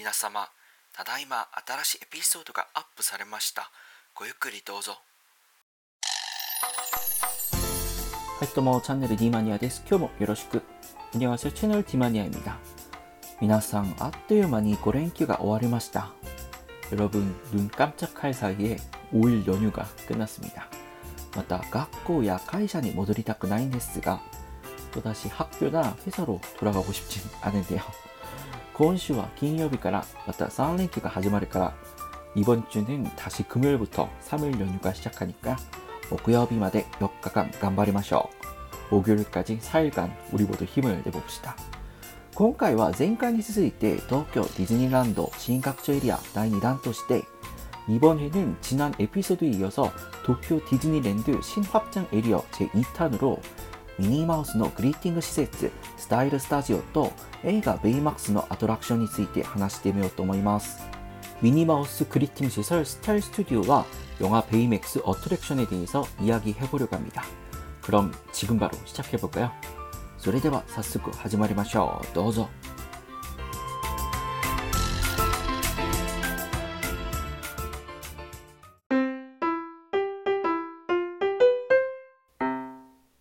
皆様ただいま新しいエピソードがアップされましたごゆっくりどうぞはい、どうも、チャンネル D マニアです。今日もよろしく。안녕하세요、チャンネル D 마니아입니다。皆さん、あっという間に5連休が終わりました。여러분눈깜짝할사이에5일 연휴가 끝났습니다。また、学校や会社に戻りたくないんですが、또다시학교나회사로돌아가고싶진않은데요。 今週は金曜日からまた3連休が始まるから、이번주는다시금요일부터3일 연휴가シ작하니까木曜日まで4日間頑張りましょう。목요일까지4일간우리모두힘을내봅시다今回は前回に続いて東京ディズニーランド新拡張エリア第2弾として 이번에는 지난 에피소드에 이어서 도쿄 디즈니랜드 신확장 에리어 제2탄으로 미니마우스의 그리팅그 시세츠 스타일 스타지오 또映画 베이막스의 아트랙션 について話してみようと思います 미니마우스 그리팅 시설 스타일 스튜디오와 영화 베이맥스 어트랙션에 대해서 이야기해보려고 합니다. 그럼 지금 바로 시작해볼까요? それでは早速始まりましょう。どうぞ。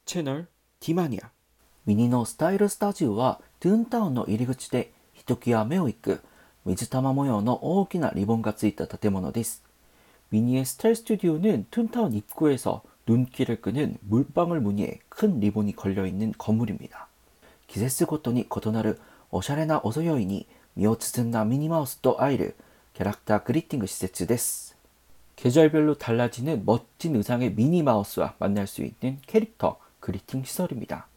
채널 디마니아 미니노 스타일 스타지오와 둔타운の 入り口でひときわ目を引く水玉模様の大きなリボンがついた建物です。 미니의 스타일 스튜디오는 툰타운 입구에서 눈길을 끄는 물방울 무늬의 큰 리본이 걸려있는 건물입니다. 기세스 고토니 거토나르 오샤레나 오소요이니 미오包んだ 미니마우스도 아이르 캐릭터 그리팅그 시세츠 데스. 계절별로 달라지는 멋진 의상의 미니마우스와 만날 수 있는 캐릭터 그리팅 시설입니다.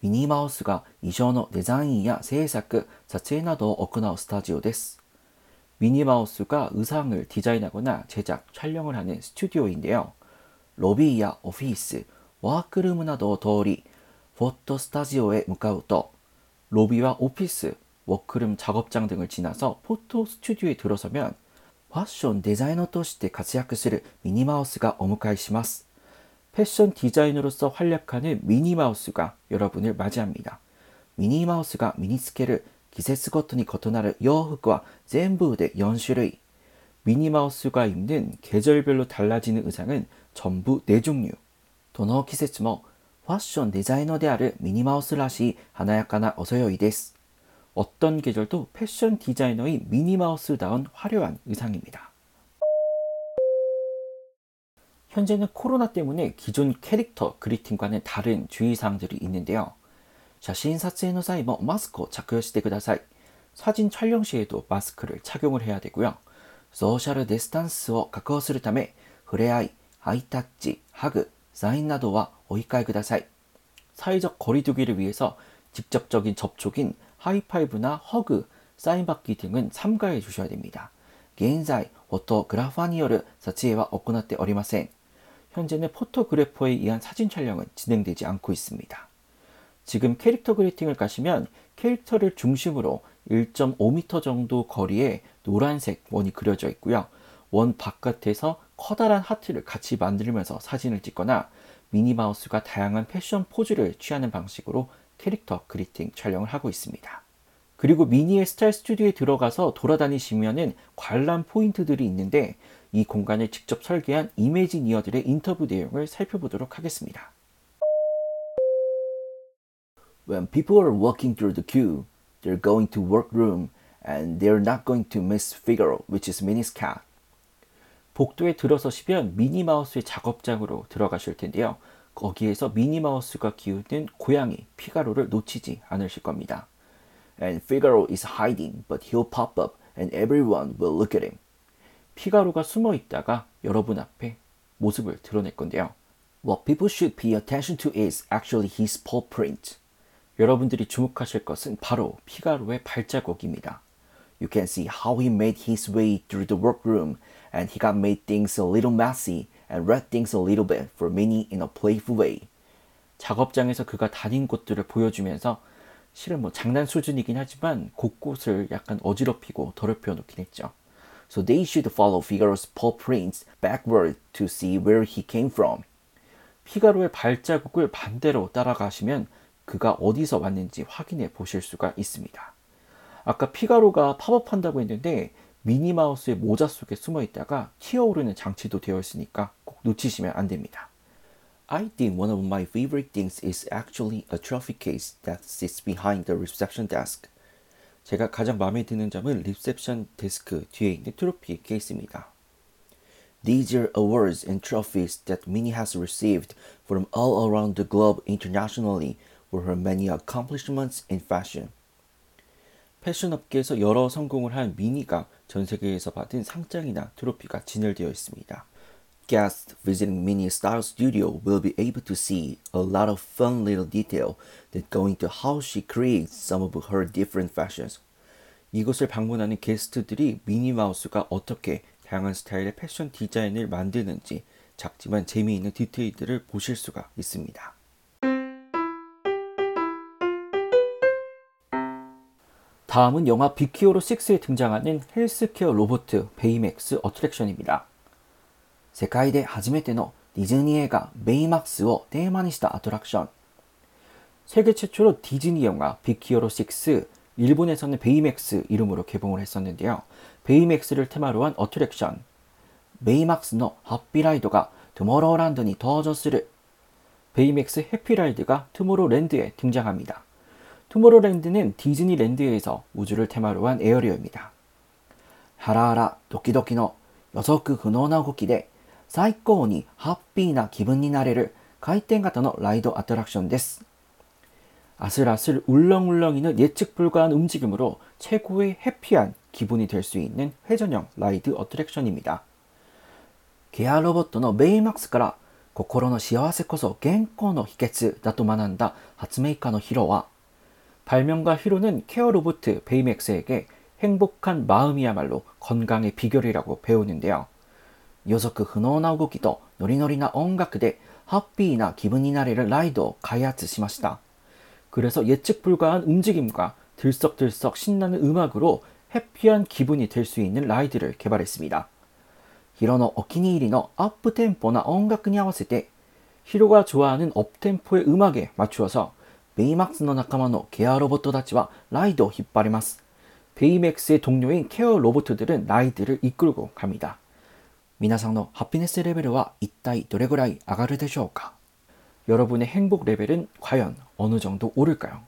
미니마우스가 이전의 디자인이야 제작, 撮影などを行う 스타지오 데스. 미니마우스가 의상을 디자인하거나 제작, 촬영을 하는 스튜디오인데요. 로비야 오피스, 워크룸 などを通り 포토 스타지오에 向かうと 로비와 오피스, 워크룸 작업장 등을 지나서 포토 스튜디오에 들어서면 패션 디자이너 として活躍する 미니마우스가 お迎えします. 패션 디자이너로서 활약하는 미니마우스가 여러분을 맞이합니다. 미니마우스가 미니스케를 기세스 거토니 거토나를 여흑과 젠부대 연슈레이 미니마우스가 입는 계절별로 달라지는 의상은 전부 네 종류. 도너 기세츠모 패션 디자이너 대아르 미니마우스라시 하나야카나 어서요이です. 어떤 계절도 패션 디자이너인 미니마우스다운 화려한 의상입니다. 현재는 코로나 때문에 기존 캐릭터 그리팅과는 다른 주의사항들이 있는데요. 写真撮影の際もマスクを着用してください. 사진 촬영 시에도 마스크를 착용을 해야 되고요. 소셜 디스턴스를 確保するため、触れ合い, 하이타치, 하그, 사인 などは 오이카이ください. 사회적 거리두기를 위해서 직접적인 접촉인 하이파이브나 허그, 사인 받기 등은 삼가해 주셔야 됩니다. 現在、フォトグラファーによる撮影は行っておりません. 현재는 포토그래퍼에 의한 사진 촬영은 진행되지 않고 있습니다. 지금 캐릭터 그리팅을 가시면 캐릭터를 중심으로 1.5m 정도 거리에 노란색 원이 그려져 있고요. 원 바깥에서 커다란 하트를 같이 만들면서 사진을 찍거나 미니마우스가 다양한 패션 포즈를 취하는 방식으로 캐릭터 그리팅 촬영을 하고 있습니다. 그리고 미니의 스타일 스튜디오에 들어가서 돌아다니시면은 관람 포인트들이 있는데 이 공간을 직접 설계한 이미지니어들의 인터뷰 내용을 살펴보도록 하겠습니다. When people are walking through the queue, they're going to workroom and they're not going to miss Figaro, which is Minnie's cat. 복도에 들어서시면 미니마우스의 작업장으로 들어가실 텐데요. 거기에서 미니마우스가 키우는 고양이 피가로를 놓치지 않으실 겁니다. And Figaro is hiding, but he'll pop up and everyone will look at him. 피가로가 숨어 있다가 여러분 앞에 모습을 드러낼 건데요. What people should pay attention to is actually his paw print. 여러분들이 주목하실 것은 바로 피가로의 발자국입니다. You can see how he made his way through the workroom and he got made things a little messy and read things a little bit for Minnie in a playful way. 작업장에서 그가 다닌 곳들을 보여주면서 실은 뭐 장난 수준이긴 하지만 곳곳을 약간 어지럽히고 더럽혀 놓긴 했죠. So they should follow Figaro's paw prints backward to see where he came from. 피가로의 발자국을 반대로 따라가시면 그가 어디서 왔는지 확인해 보실 수가 있습니다. 아까 피가로가 팝업한다고 했는데 미니마우스의 모자 속에 숨어 있다가 튀어오르는 장치도 되어 있으니까 꼭 놓치시면 안 됩니다. I think one of my favorite things is actually a trophy case that sits behind the reception desk. 제가 가장 마음에 드는 점은 리셉션 데스크 뒤에 있는 트로피 케이스입니다. These are awards and trophies that Minnie has received from all around the globe internationally for her many accomplishments in fashion. 패션 업계에서 여러 성공을 한 미니가 전 세계에서 받은 상장이나 트로피가 진열되어 있습니다. Guests visiting Minnie Style Studio will be able to see a lot of fun little detail that go into how she creates some of her different fashions. 이곳을 방문하는 게스트들이 미니 마우스가 어떻게 다양한 스타일의 패션 디자인을 만드는지 작지만 재미있는 디테일들을 보실 수가 있습니다. 다음은 영화 빅히어로 6에 등장하는 헬스케어 로봇 베이맥스 어트랙션입니다. 世界で初めてのディズニー映画ベイマックスをテーマにしたアトラクション 세계 최초로 디즈니 영화 비키오로 6 일본에서는 베이맥스 이름으로 개봉을 했었는데요. 베이맥스를 테마로 한 어트랙션 베이맥스の 하피라이드가 투모로우랜드니 登場する 베이맥스 해피라이드가 투모로우랜드에 등장합니다. 투모로우랜드는 디즈니랜드에서 우주를 테마로 한 에어리어입니다. 하라하라 도키도키의 予測不能な動きで 最高にハッピーな気分になれる回転型のライドアトラクションです。 아슬아슬 울렁울렁이는 예측 불가한 움직임으로 최고의 해피한 기분이 될 수 있는 회전형 라이드 어트랙션입니다. 계아 로봇の ベイマックスから 心の幸せこそ健康の秘訣だと学んだ発明家のヒロは 발명가 히로는 케어 로봇 베이맥스에게 행복한 마음이야말로 건강의 비결이라고 배우는데요. 予測不能な動きとノリノリな音楽でハッピーな気分になれるライドを開発しました. 그래서 예측 불가한 움직임과 들썩들썩 신나는 음악으로 해피한 기분이 될 수 있는 라이드를 개발했습니다. 히로의 오키니일의 업템포나 음악에 合わせて 히로가 좋아하는 업템포의 음악에 맞추어서 베이막스의 仲間の ケア 로봇たちは 라이드を引っ張ります. 베이맥스의 동료인 케어 로봇들은 라이드를 이끌고 갑니다. 皆さんのハピネスレベルは一体どれぐらい上がるでしょうか 여러분의 행복 레벨은 과연 어느 정도 오를까요?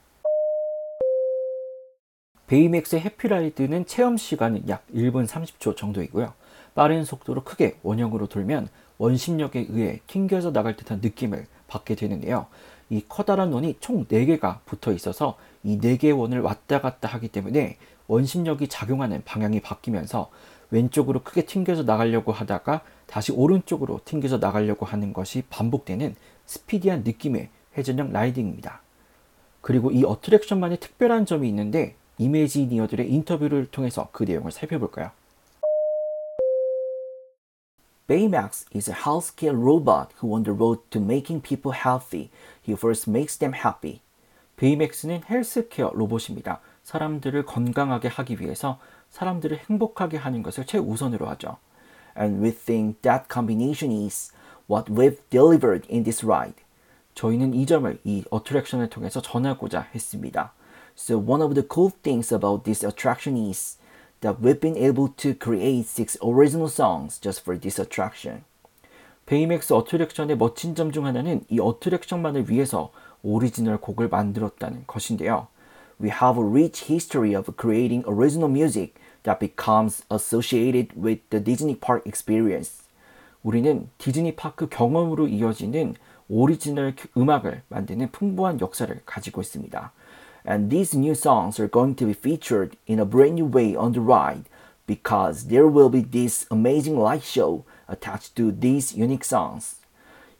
베이맥스의 해피라이드는 체험 시간은 약 1분 30초 정도이고요. 빠른 속도로 크게 원형으로 돌면 원심력에 의해 튕겨져 나갈 듯한 느낌을 받게 되는데요. 이 커다란 원이 총 4개가 붙어 있어서 이 4개의 원을 왔다 갔다 하기 때문에 원심력이 작용하는 방향이 바뀌면서 왼쪽으로 크게 튕겨져 나가려고 하다가 다시 오른쪽으로 튕겨져 나가려고 하는 것이 반복되는 스피디한 느낌의 회전형 라이딩입니다. 그리고 이 어트랙션만의 특별한 점이 있는데 이미지니어들의 인터뷰를 통해서 그 내용을 살펴볼까요? Baymax is a healthcare robot who on the road to making people healthy. He first makes them happy. 베이맥스는 헬스케어 로봇입니다. 사람들을 건강하게 하기 위해서 사람들을 행복하게 하는 것을 최우선으로 하죠. And we think that combination is what we've delivered in this ride. 저희는 이 점을 이 어트랙션을 통해서 전하고자 했습니다. So one of the cool things about this attraction is that we've been able to create six original songs just for this attraction. 베이맥스 어트랙션의 멋진 점 중 하나는 이 어트랙션만을 위해서 오리지널 곡을 만들었다는 것인데요. We have a rich history of creating original music that becomes associated with the Disney Park experience. 우리는 디즈니 파크 경험으로 이어지는 오리지널 음악을 만드는 풍부한 역사를 가지고 있습니다. And these new songs are going to be featured in a brand new way on the ride because there will be this amazing light show attached to these unique songs.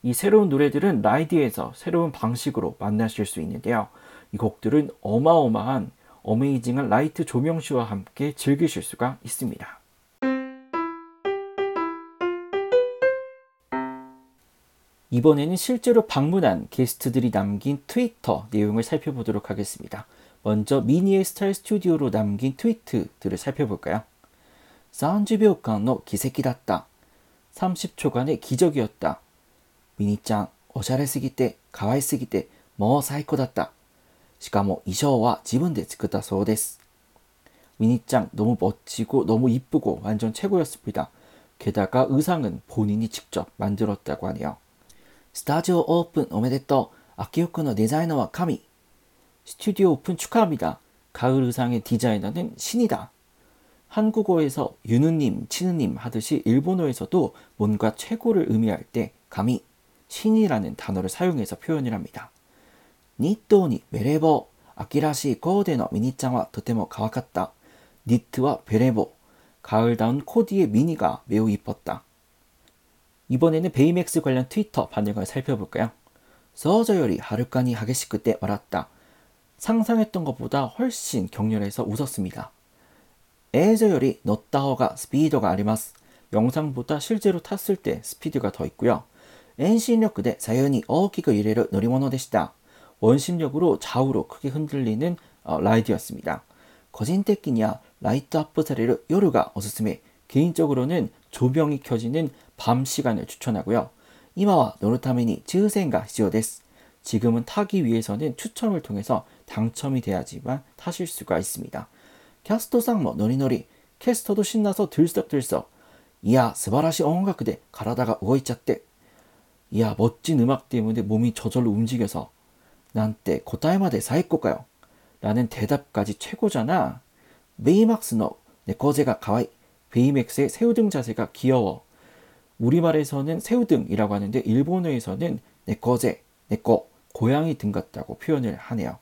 이 새로운 노래들은 ride에서 새로운 방식으로 만나실 수 있는데요. 이 곡들은 어마어마한 어메이징한 라이트 조명쇼와 함께 즐기실 수가 있습니다. 이번에는 실제로 방문한 게스트들이 남긴 트위터 내용을 살펴보도록 하겠습니다. 먼저 미니의 스타일 스튜디오로 남긴 트위트들을 살펴볼까요? 30秒間の 기색이다. 30초간의 기적이었다. 미니짱, おしゃれすぎて、可愛すぎて、もう最高だった。 しかも衣装は自分で作ったそうです。 미니짱 너무 멋지고 너무 이쁘고 완전 최고였습니다. 게다가 의상은 본인이 직접 만들었다고 하네요. 스타디오 오픈 오메데또 아키요코의 디자이너와 카미 스튜디오 오픈 축하합니다. 가을 의상의 디자이너는 신이다. 한국어에서 유느님, 치느님 하듯이 일본어에서도 뭔가 최고를 의미할 때 감히 신이라는 단어를 사용해서 표현을 합니다. 니토니 베레보 아키라시 코데의 미니짱와 とても可愛かった. 니트와 베레보 가을다운 코디의 미니가 매우 이뻤다. 이번에는 베이맥스 관련 트위터 반응을 살펴볼까요? 서저열이 하루까니 하게시크때 말았다. 상상했던 것보다 훨씬 격렬해서 웃었습니다. 에저열이 넣다허가 스피드가 아리마스. 영상보다 실제로 탔을 때 스피드가 더 있고요. 엔신력で 사연이 어기가 이래를 노리모노でした. 원심력으로 좌우로 크게 흔들리는 어, ride였습니다. 個人的にはライトアップされる夜がおすすめ 개인적으로는 조명이 켜지는 밤 시간을 추천하고요. 이마와 노르타메니 즈센가 시오데스. 지금은 타기 위해서는 추첨을 통해서 당첨이 돼야지만 타실 수가 있습니다. 캐스터상 뭐 노리노리 캐스터도 신나서 들썩들썩 이야 스바라시 엉각그대 가라다가 우어있 짰대 이야 멋진 음악 때문에 몸이 저절로 움직여서 난때 고타에마데 사이코가요 라는 대답까지 최고잖아 베이막스의 네코제가 가와이 베이맥스의 새우등 자세가 귀여워 우리말에서는 새우등이라고 하는데 일본어에서는 네코제, 네코, 고양이 등 같다고 표현을 하네요.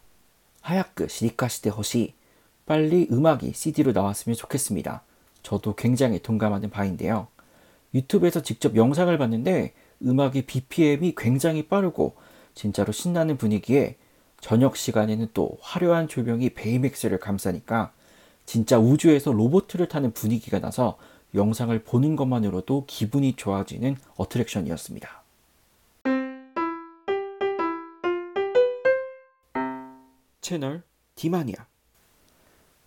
하얗그 시리카시대 호시 빨리 음악이 CD로 나왔으면 좋겠습니다. 저도 굉장히 동감하는 바인데요. 유튜브에서 직접 영상을 봤는데 음악의 BPM이 굉장히 빠르고 진짜로 신나는 분위기에 저녁 시간에는 또 화려한 조명이 베이맥스를 감싸니까 진짜 우주에서 로보트를 타는 분위기가 나서 영상을 보는 것만으로도 기분이 좋아지는 어트랙션이었습니다. 채널 디마니아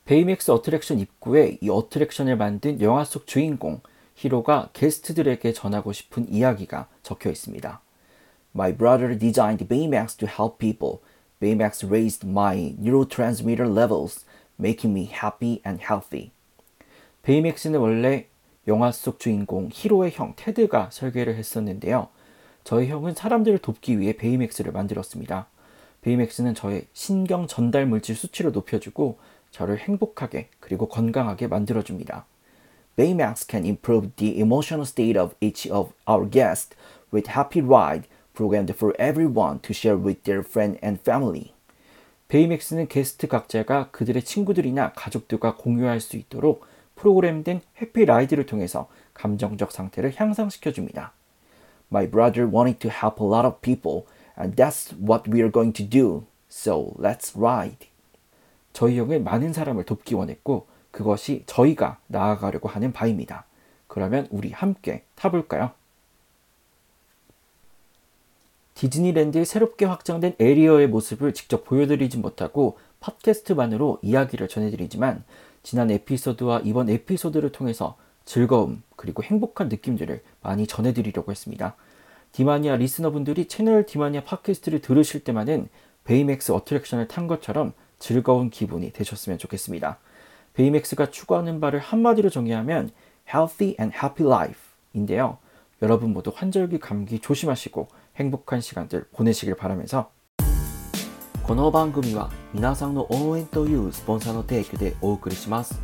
베이맥스 어트랙션 입구에 이 어트랙션을 만든 영화 속 주인공 히로가 게스트들에게 전하고 싶은 이야기가 적혀 있습니다. My brother designed Baymax to help people. Baymax raised my neurotransmitter levels, making me happy and healthy. 베이맥스는 원래 영화 속 주인공 히로의 형 테드가 설계를 했었는데요. 저희 형은 사람들을 돕기 위해 베이맥스를 만들었습니다. 베이맥스는 저의 신경 전달 물질 수치를 높여주고 저를 행복하게 그리고 건강하게 만들어줍니다. Baymax can improve the emotional state of each of our guests with Happy Ride programmed for everyone to share with their friend and family. 베이맥스는 게스트 각자가 그들의 친구들이나 가족들과 공유할 수 있도록 프로그램된 해피 라이드를 통해서 감정적 상태를 향상시켜 줍니다. My brother wanted to help a lot of people and that's what we are going to do. So let's ride. 저희 형은 많은 사람을 돕기 원했고 그것이 저희가 나아가려고 하는 바입니다. 그러면 우리 함께 타볼까요? 디즈니랜드의 새롭게 확장된 area의 모습을 직접 보여드리지 못하고 팟캐스트만으로 이야기를 전해드리지만 지난 에피소드와 이번 에피소드를 통해서 즐거움 그리고 행복한 느낌들을 많이 전해드리려고 했습니다. 디마니아 listener분들이 채널 디마니아 팟캐스트를 들으실 때만은 베이맥스 어트랙션을 탄 것처럼 즐거운 기분이 되셨으면 좋겠습니다. 베이맥스가 추구하는 바를 한마디로 정의하면 healthy and happy life 인데요. 여러분 모두 환절기 감기 조심하시고 행복한 시간들 보내시길 바라면서 この番組は皆さんの応援というスポンサーの提供でお送りします。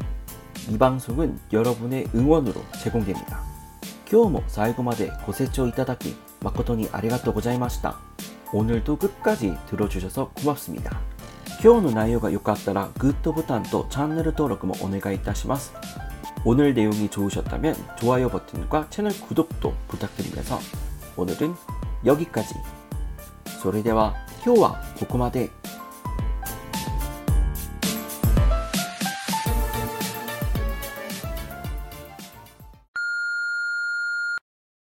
이 방송은 여러분의 응원으로 제공됩니다. 今日も最後までご清聴いただき誠にありがとうございました. 오늘도 끝까지 들어주셔서 고맙습니다. 今日の内容が良かったらグッドボタンとチャンネル登録もお願いいたします. 오늘 내용이 좋으셨다면 좋아요 버튼과 채널 구독도 부탁드리면서 오늘은 여기까지. それでは今日はここまで。